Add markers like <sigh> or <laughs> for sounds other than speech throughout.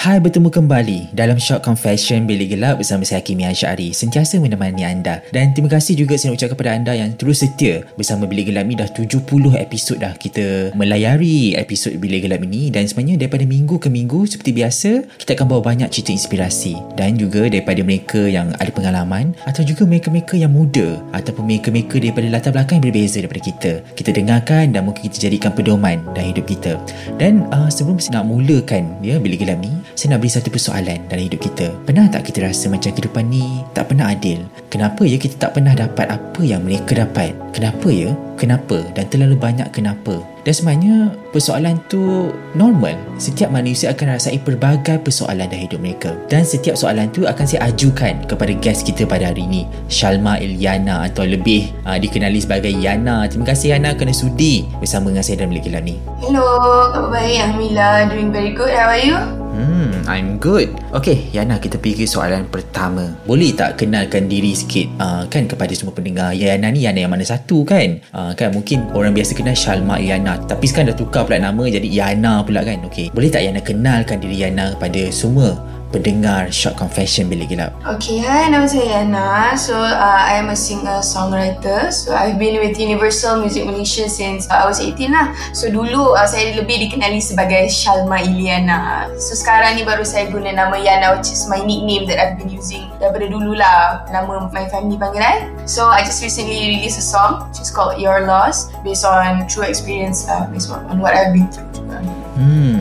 Hai bertemu kembali dalam Short Confession Bilik Gelap bersama saya Kimi Ansyari. Sentiasa menemani anda. Dan terima kasih juga saya nak ucapkan kepada anda yang terus setia bersama Bilik Gelap ni. Dah 70 episod dah kita melayari episod Bilik Gelap ini. Dan sebenarnya daripada minggu ke minggu seperti biasa kita akan bawa banyak cerita inspirasi. Dan juga daripada mereka yang ada pengalaman atau juga mereka-mereka yang muda ataupun mereka-mereka daripada latar belakang yang berbeza daripada kita. Kita dengarkan dan mungkin kita jadikan pedoman dalam hidup kita. Dan uh, sebelum saya nak mulakan ya Bilik Gelap ni saya nak beri satu persoalan dalam hidup kita. Pernah tak kita rasa macam kehidupan ni tak pernah adil? Kenapa ya kita tak pernah dapat apa yang mereka dapat? Kenapa ya? Kenapa? Dan terlalu banyak kenapa? Dan sebenarnya persoalan tu normal. Setiap manusia akan rasai pelbagai persoalan dalam hidup mereka. Dan setiap soalan tu akan saya ajukan kepada guest kita pada hari ini. Shalma Iliana atau lebih uh, dikenali sebagai Yana. Terima kasih Yana kerana sudi bersama dengan saya dalam Gelap ni. Hello, khabar baik Alhamdulillah. Doing very good. How are you? Hmm, I'm good. Okay, Yana kita pergi soalan pertama. Boleh tak kenalkan diri sikit uh, kan kepada semua pendengar. Yana ni Yana yang mana satu kan? Uh, kan mungkin orang biasa kenal Shalma Yana. Tapi sekarang dah tukar pula nama jadi Yana pula kan? Okay, boleh tak Yana kenalkan diri Yana kepada semua pendengar Short Confession Bilik Gelap. Okay, hi, nama saya Yana. So, uh, I am a singer-songwriter. So, I've been with Universal Music Malaysia since uh, I was 18 lah. So, dulu uh, saya lebih dikenali sebagai Shalma Iliana. So, sekarang ni baru saya guna nama Yana which is my nickname that I've been using daripada dulu lah. Nama my family panggil I. So, I just recently released a song which is called Your Loss based on true experience uh, based on what I've been through. Hmm.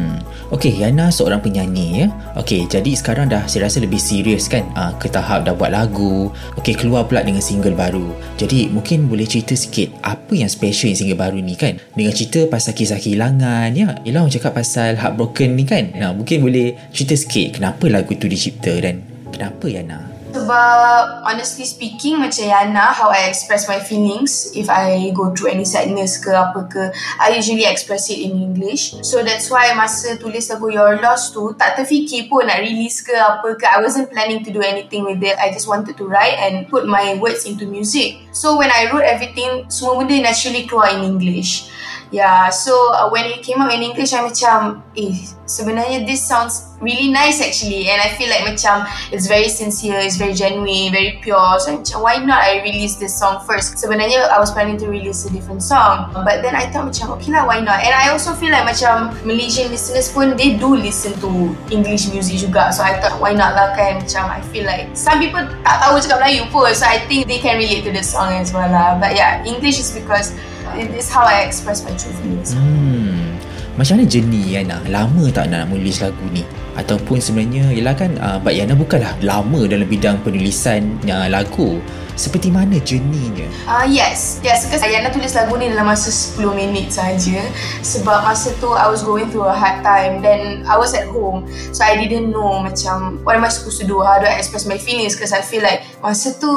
Okey, Yana seorang penyanyi ya. Okey, jadi sekarang dah saya rasa lebih serius kan uh, ke tahap dah buat lagu. Okey, keluar pula dengan single baru. Jadi mungkin boleh cerita sikit apa yang special yang single baru ni kan? Dengan cerita pasal kisah kehilangan ya. Yelah orang cakap pasal heartbroken ni kan. Nah, mungkin boleh cerita sikit kenapa lagu tu dicipta dan kenapa Yana? Sebab honestly speaking macam Yana how I express my feelings if I go through any sadness ke apa ke I usually express it in English. So that's why masa tulis lagu Your Lost tu tak terfikir pun nak release ke apa ke. I wasn't planning to do anything with it. I just wanted to write and put my words into music. So when I wrote everything semua benda naturally keluar in English Yeah, so uh, when it came out in English, I macam, eh, sebenarnya this sounds really nice actually. And I feel like macam, it's very sincere, it's very genuine, very pure. So macam, why not I release this song first? Sebenarnya, I was planning to release a different song. But then I thought macam, okay lah, why not? And I also feel like macam, Malaysian listeners pun, they do listen to English music juga. So I thought, why not lah kan? Macam, I feel like, some people tak tahu cakap Melayu pun. So I think they can relate to the song as well lah. But yeah, English is because, it is how I express my true feelings. Hmm. Macam mana jenis Yana? Lama tak nak menulis lagu ni? Ataupun sebenarnya Yelah kan uh, Bak Yana bukanlah lama dalam bidang penulisan uh, lagu Seperti mana jenisnya? Ah uh, yes, yes. Because Yana tulis lagu ni dalam masa 10 minit saja. Sebab masa tu I was going through a hard time. Then I was at home, so I didn't know macam what am I supposed to do? How do I express my feelings? Because I feel like masa tu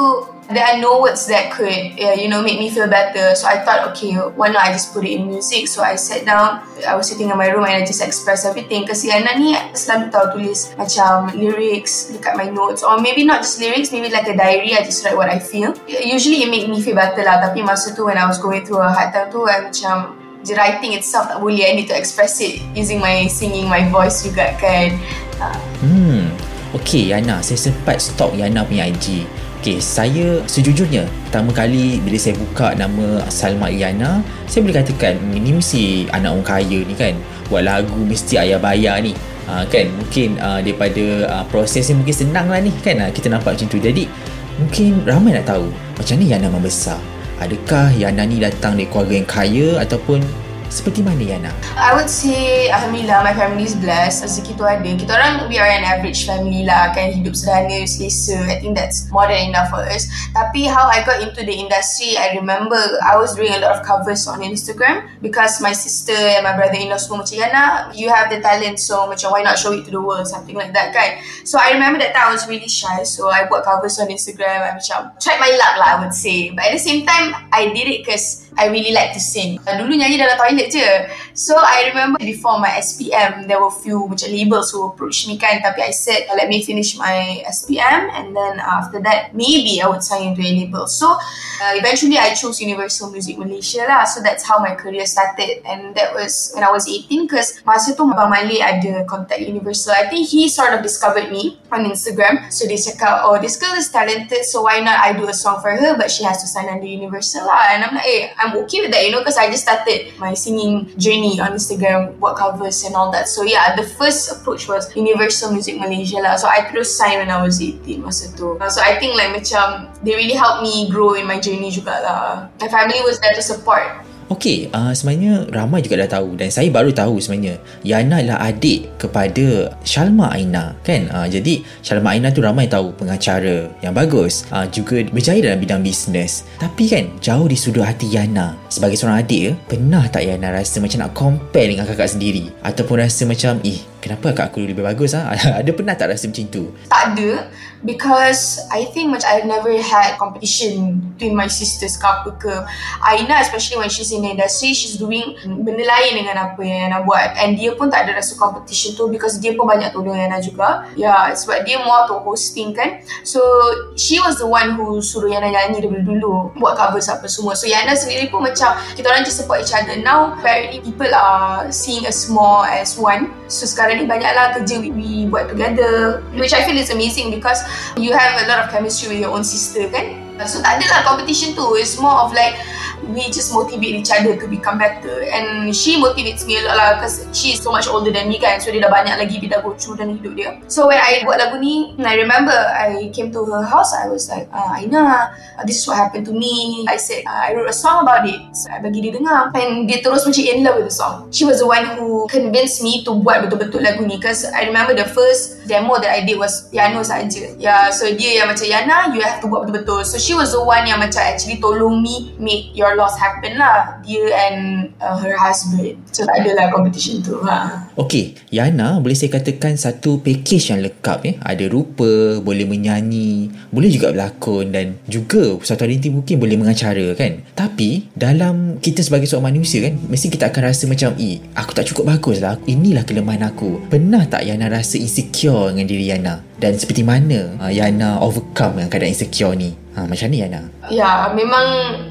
there are no words that could, yeah, you know, make me feel better. So I thought, okay, why not I just put it in music? So I sat down. I was sitting in my room and I just express everything. Because Yana ni selalu tahu tulis macam lyrics dekat my notes, or maybe not just lyrics, maybe like a diary. I just write what I feel. Usually it make me feel better lah. Tapi masa tu when I was going through a hard time tu, I macam the writing itself tak boleh. I need to express it using my singing, my voice juga kan. Uh. Hmm. Okay Yana, saya sempat stalk Yana punya IG. Okay, saya sejujurnya pertama kali bila saya buka nama Salma Iliana, saya boleh katakan ini mesti anak orang kaya ni kan. Buat lagu mesti ayah bayar ni. Ha, kan mungkin uh, daripada uh, prosesnya mungkin senang lah ni kan uh, kita nampak macam tu jadi Mungkin ramai nak tahu macam mana Yana membesar. Adakah Yana ni datang dari keluarga yang kaya ataupun seperti mana Yana? I would say Alhamdulillah my family is blessed. Rezeki tu ada. Kita orang we are an average family lah. Kan hidup sederhana Selesa. I think that's more than enough for us. Tapi how I got into the industry I remember I was doing a lot of covers on Instagram Because my sister and my brother-in-law semua macam Yana You have the talent so macam why not show it to the world? Something like that kan? So I remember that time I was really shy. So I buat covers on Instagram. I macam tried my luck lah I would say. But at the same time I did it cause I really like to sing. Dulu nyanyi dalam toilet je. So I remember before my SPM, there were few macam labels who approached me kan. Tapi I said, let me finish my SPM and then after that, maybe I would sign into a label. So uh, eventually I chose Universal Music Malaysia lah. So that's how my career started. And that was when I was 18 because masa tu Abang Malik ada contact Universal. I think he sort of discovered me on Instagram. So dia cakap, oh this girl is talented so why not I do a song for her but she has to sign under Universal lah. And I'm like, eh, I'm okay with that, you know, because I just started my singing journey on Instagram, what covers and all that. So yeah, the first approach was Universal Music Malaysia lah. So I terus sign when I was 18 masa tu. So I think like macam they really helped me grow in my journey jugalah. My family was there to support. Okey, uh, sebenarnya ramai juga dah tahu dan saya baru tahu sebenarnya Yana adalah adik kepada Shalma Aina kan. Uh, jadi Shalma Aina tu ramai tahu pengacara yang bagus, uh, juga berjaya dalam bidang bisnes. Tapi kan jauh di sudut hati Yana sebagai seorang adik, eh, pernah tak Yana rasa macam nak compare dengan kakak sendiri ataupun rasa macam ih kenapa kakak aku lebih bagus ah? <laughs> ada pernah tak rasa macam tu? Tak ada because I think much I've never had competition between my sisters ke apa ke. Aina especially when she's in the industry, she's doing benda lain dengan apa yang Yana buat. And dia pun tak ada rasa competition tu because dia pun banyak tolong Yana juga. Yeah, sebab dia more to hosting kan. So, she was the one who suruh Yana nyanyi daripada dulu. Buat cover apa semua. So, Yana sendiri pun macam kita orang just support each other. Now, apparently people are seeing us more as one. So, sekarang sekarang ni banyaklah kerja we, we buat together which I feel is amazing because you have a lot of chemistry with your own sister kan so tak adalah competition tu. It's more of like we just motivate each other to become better. And she motivates me a lot lah because she is so much older than me kan. So dia dah banyak lagi dia dah go through dalam hidup dia. So when I buat lagu ni I remember I came to her house I was like uh, Aina uh, this is what happened to me. I said uh, I wrote a song about it. So I bagi dia dengar. And dia terus macam in love with the song. She was the one who convinced me to buat betul-betul lagu ni because I remember the first demo that I did was piano saja. Yeah so dia yang macam Yana you have to buat betul-betul. So she was the one yang macam actually tolong me make your loss happen lah dia and uh, her husband so tak adalah competition tu ha. Okay, Yana boleh saya katakan satu package yang lengkap eh. Ada rupa, boleh menyanyi, boleh juga berlakon dan juga suatu hari nanti mungkin boleh mengacara kan. Tapi dalam kita sebagai seorang manusia kan, mesti kita akan rasa macam, eh, aku tak cukup bagus lah. Inilah kelemahan aku. Pernah tak Yana rasa insecure dengan diri Yana? Dan seperti mana uh, Yana overcome dengan keadaan insecure ni? Ha, macam ni Yana? Ya, memang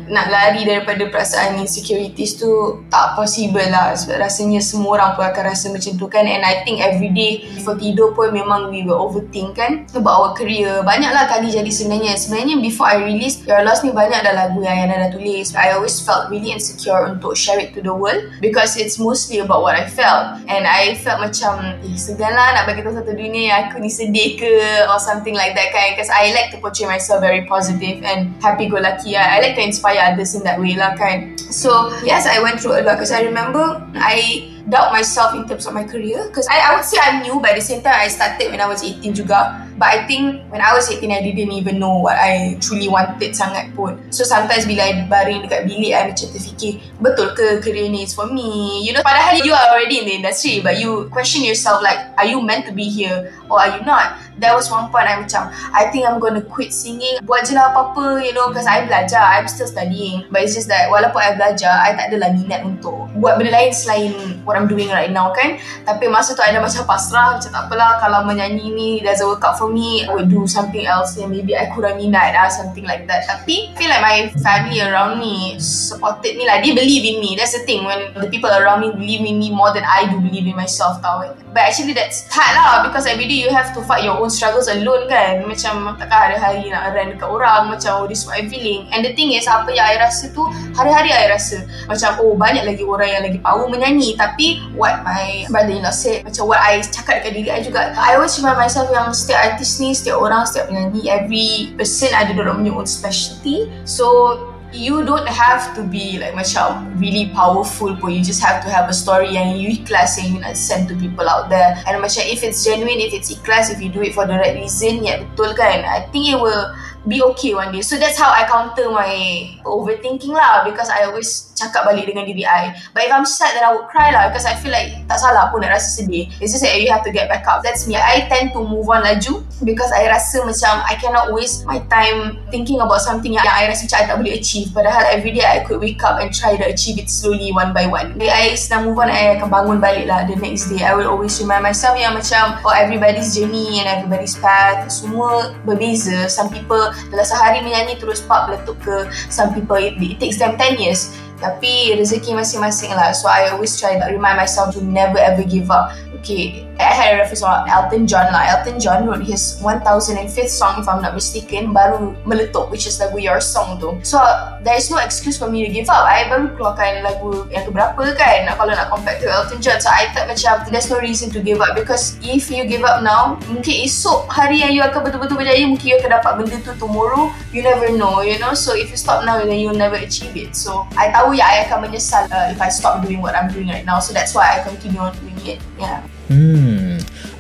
nak lari daripada perasaan insecurities tu tak possible lah. Sebab rasanya semua orang pun akan rasa macam tu kan. And I think every day before tidur pun memang we will overthink kan. About our career. Banyaklah kali jadi sebenarnya. Sebenarnya before I release Your Lost ni banyak dah lagu yang Yana dah tulis. I always felt really insecure untuk share it to the world. Because it's mostly about what I felt. And I felt macam, eh segan lah nak bagi tahu satu dunia yang aku ni sedih ke or something like that kan. Because I like to portray myself very positive positive and happy-go-lucky. I, I like to inspire others in that way lah kan. So yes, I went through a lot because I remember I doubt myself in terms of my career because I, I would say I'm new but at the same time I started when I was 18 juga but I think when I was 18 I didn't even know what I truly wanted sangat pun so sometimes bila I baring dekat bilik I macam terfikir betul ke career ni is for me you know padahal you are already in the industry but you question yourself like are you meant to be here or are you not there was one point I macam I think I'm gonna quit singing. Buat je lah apa-apa you know because I belajar I'm still studying. But it's just that walaupun I belajar I tak adalah minat untuk buat benda lain selain what I'm doing right now kan? Tapi masa tu I dah macam pasrah macam tak apalah kalau menyanyi ni doesn't work out for me I would do something else yang maybe I kurang minat lah something like that. Tapi feel like my family around me supported me lah. They believe in me. That's the thing. When the people around me believe in me more than I do believe in myself tau. But actually that's hard lah because every day you have to fight your own struggles alone kan. Macam takkan hari-hari nak rent dekat orang Macam oh this what I'm feeling. And the thing is apa yang I rasa tu Hari-hari I rasa Macam oh banyak lagi orang yang lagi power menyanyi. Tapi what my brother-in-law said Macam what I cakap dekat diri I juga I always remind myself yang setiap artis ni Setiap orang, setiap penyanyi Every person ada dorang punya own specialty. So you don't have to be like macam really powerful pun. You just have to have a story yang you ikhlas yang you nak send to people out there. And macam if it's genuine if it's ikhlas if you do it for the right reason ya betul kan? I think it will be okay one day. So that's how I counter my overthinking lah because I always cakap balik dengan diri I. But if I'm sad then I would cry lah because I feel like tak salah pun nak rasa sedih. It's just that you have to get back up. That's me. I tend to move on laju because I rasa macam I cannot waste my time thinking about something yang, I rasa macam I tak boleh achieve. Padahal everyday I could wake up and try to achieve it slowly one by one. Bila I sedang move on I akan bangun balik lah the next day. I will always remind myself yang macam oh everybody's journey and everybody's path semua berbeza. Some people dalam sehari menyanyi terus pop letup ke some people it, it takes them 10 years tapi rezeki masing-masing lah. So I always try to remind myself to never ever give up. Okay I had a reference on Elton John lah. Elton John wrote his 1005th song if I'm not mistaken baru meletup which is lagu Your Song tu. So there is no excuse for me to give up. I baru keluarkan lagu yang keberapa kan kalau nak compare to Elton John. So I thought macam there's no reason to give up. Because if you give up now mungkin esok hari yang you akan betul-betul berjaya mungkin you akan dapat benda tu tomorrow. You never know you know. So if you stop now then you'll never achieve it. So I tahu ya I akan menyesal uh, if I stop doing what I'm doing right now. So that's why I continue on doing it. Yeah. Hmm.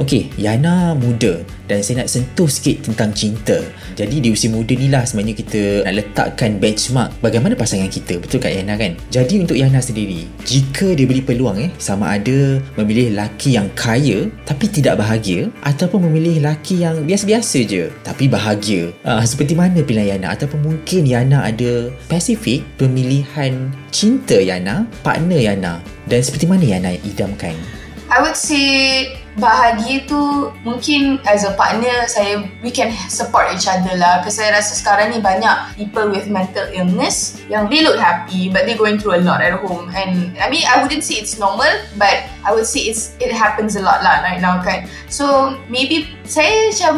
Okey, Yana muda dan saya nak sentuh sikit tentang cinta. Jadi di usia muda ni lah sebenarnya kita nak letakkan benchmark bagaimana pasangan kita. Betul tak Yana kan? Jadi untuk Yana sendiri, jika dia beri peluang eh sama ada memilih lelaki yang kaya tapi tidak bahagia ataupun memilih lelaki yang biasa-biasa je tapi bahagia. Ah, seperti mana pilihan Yana ataupun mungkin Yana ada spesifik pemilihan cinta Yana, partner Yana dan seperti mana Yana idamkan? I would say bahagia tu mungkin as a partner saya we can support each other lah. Because saya rasa sekarang ni banyak people with mental illness yang they look happy but they going through a lot at home. And I mean I wouldn't say it's normal but I would say it's it happens a lot lah right now kan. So maybe saya macam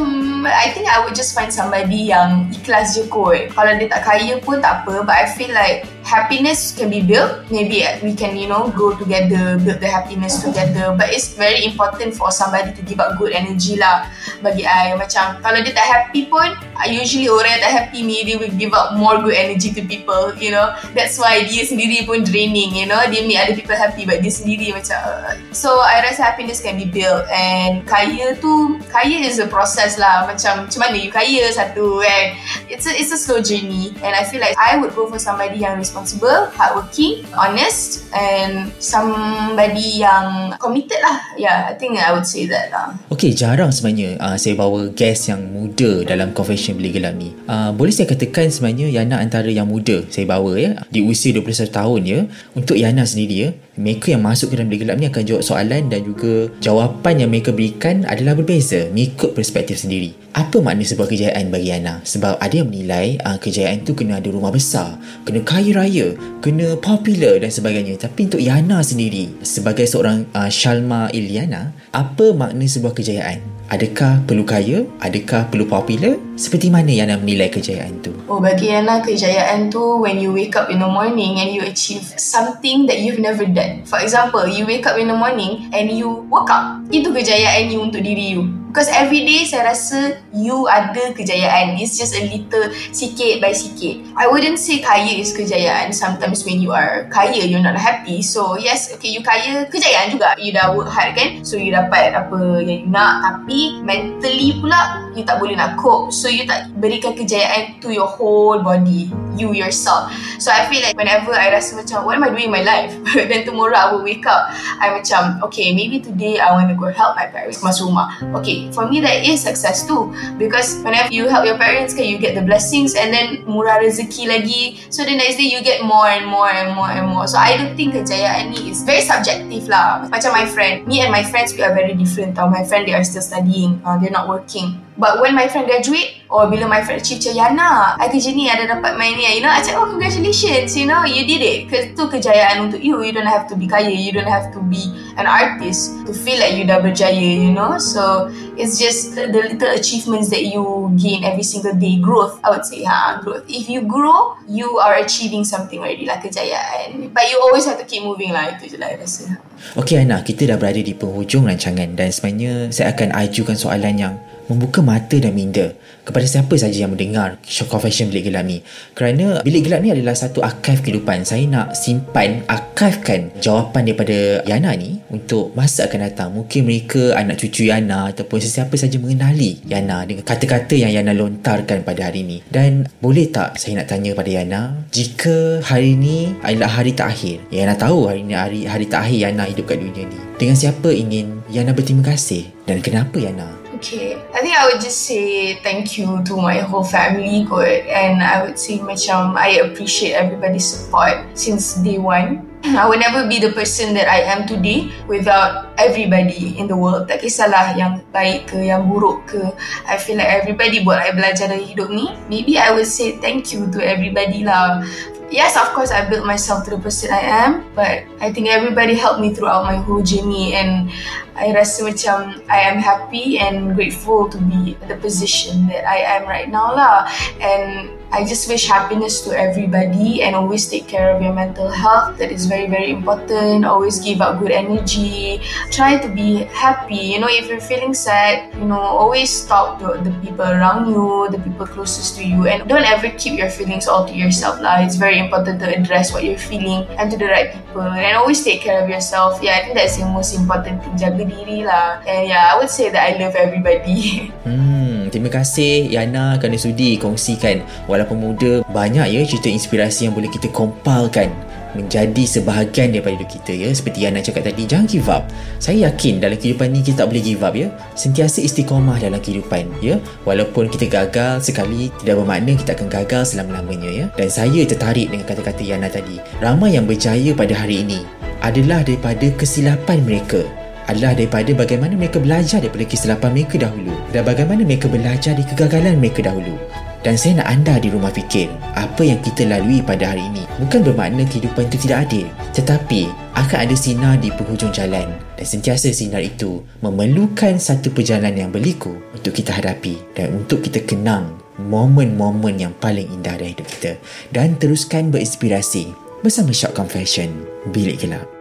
I think I would just find somebody yang ikhlas je kot. Kalau dia tak kaya pun tak apa but I feel like happiness can be built. Maybe we can you know go together build the happiness together. But it's very important for somebody to give up good energy lah bagi I. Macam kalau dia tak happy pun usually orang yang tak happy ni dia will give up more good energy to people you know. That's why dia sendiri pun draining you know. Dia make other people happy but dia sendiri macam uh, so I rasa happiness can be built. And kaya tu kaya is a process lah. Macam macam mana you kaya satu kan? It's a, it's a slow journey. And I feel like I would go for somebody yang responsible hardworking honest and somebody yang committed lah yeah I think I would say that lah Okey, jarang sebenarnya uh, saya bawa guest yang muda dalam confession bilik gelap ni. Uh, boleh saya katakan sebenarnya Yana antara yang muda saya bawa ya di usia 21 tahun ya. Untuk Yana sendiri ya, mereka yang masuk ke dalam bilik gelap ni akan jawab soalan dan juga jawapan yang mereka berikan adalah berbeza mengikut perspektif sendiri. Apa makna sebuah kejayaan bagi Yana? Sebab ada yang menilai uh, kejayaan tu kena ada rumah besar, kena kaya raya, kena popular dan sebagainya. Tapi untuk Yana sendiri, sebagai seorang uh, Shalma Iliana, apa makna sebuah kejayaan? Adakah perlu kaya? Adakah perlu popular? Seperti mana Yana menilai kejayaan tu? Oh bagi Yana kejayaan tu when you wake up in the morning and you achieve something that you've never done. For example, you wake up in the morning and you work out. Itu kejayaan you untuk diri you. Because every day saya rasa you ada kejayaan. It's just a little sikit by sikit. I wouldn't say kaya is kejayaan. Sometimes when you are kaya, you're not happy. So yes, okay you kaya, kejayaan juga. You dah work hard kan? So you dapat apa yang nak. Tapi mentally pula, you tak boleh nak cope. So you tak berikan kejayaan to your whole body. You yourself. So I feel like whenever I rasa macam, what am I doing in my life? <laughs> Then tomorrow I will wake up. I macam, okay maybe today I want to go help my parents masuk rumah. Okay, for me that is success too because whenever you help your parents kan you get the blessings and then murah rezeki lagi so the next day you get more and more and more and more so I don't think kejayaan ni is very subjective lah macam my friend me and my friends we are very different tau my friend they are still studying uh, they're not working But when my friend graduate Or bila my friend achieve macam Yana I kerja ni ada dapat main ni You know I cakap oh congratulations You know you did it. Cause tu kejayaan untuk you. You don't have to be kaya You don't have to be an artist To feel like you dah berjaya You know. So it's just the little achievements that you gain every single day. Growth I would say ha, growth. If you grow You are achieving something already lah Kejayaan. But you always have to keep moving lah Itu je lah I rasa. Okey Ana, kita dah berada di penghujung rancangan dan sebenarnya saya akan ajukan soalan yang membuka mata dan minda kepada siapa saja yang mendengar Shock Confession Bilik Gelap ni. Kerana Bilik Gelap ni adalah satu archive kehidupan. Saya nak simpan, archivekan jawapan daripada Yana ni untuk masa akan datang. Mungkin mereka anak cucu Yana ataupun sesiapa saja mengenali Yana dengan kata-kata yang Yana lontarkan pada hari ini. Dan boleh tak saya nak tanya pada Yana, jika hari ini adalah hari terakhir, Yana tahu hari ini hari, hari terakhir Yana hidup kat dunia ni. Dengan siapa ingin Yana berterima kasih dan kenapa Yana? Okay, I think I would just say thank you to my whole family kot and I would say macam I appreciate everybody's support since day one. I would never be the person that I am today without everybody in the world. Tak kisahlah yang baik ke, yang buruk ke. I feel like everybody buat I belajar dari hidup ni. Maybe I would say thank you to everybody lah yes, of course, I built myself to the person I am, but I think everybody helped me throughout my whole journey, and I rasa macam I am happy and grateful to be the position that I am right now lah. And I just wish happiness to everybody and always take care of your mental health. That is very, very important. Always give out good energy. Try to be happy. You know, if you're feeling sad, you know, always talk to the people around you, the people closest to you, and don't ever keep your feelings all to yourself. Lah. It's very important to address what you're feeling and to the right people. And always take care of yourself. Yeah, I think that's the most important thing. Jaga diri lah. And yeah, I would say that I love everybody. <laughs> Hmm, terima kasih Yana kerana sudi kongsikan. Walaupun muda banyak ya cerita inspirasi yang boleh kita kompalkan menjadi sebahagian daripada hidup kita ya. Seperti Yana cakap tadi jangan give up. Saya yakin dalam kehidupan ni kita tak boleh give up ya. Sentiasa istiqomah dalam kehidupan ya. Walaupun kita gagal sekali tidak bermakna kita akan gagal selama-lamanya ya. Dan saya tertarik dengan kata-kata Yana tadi. Ramai yang berjaya pada hari ini adalah daripada kesilapan mereka adalah daripada bagaimana mereka belajar daripada kesilapan mereka dahulu dan bagaimana mereka belajar di kegagalan mereka dahulu. Dan saya nak anda di rumah fikir, apa yang kita lalui pada hari ini bukan bermakna kehidupan itu tidak adil. Tetapi, akan ada sinar di penghujung jalan dan sentiasa sinar itu memerlukan satu perjalanan yang berliku untuk kita hadapi dan untuk kita kenang momen-momen yang paling indah dalam hidup kita dan teruskan berinspirasi bersama Shock Confession Bilik Gelap.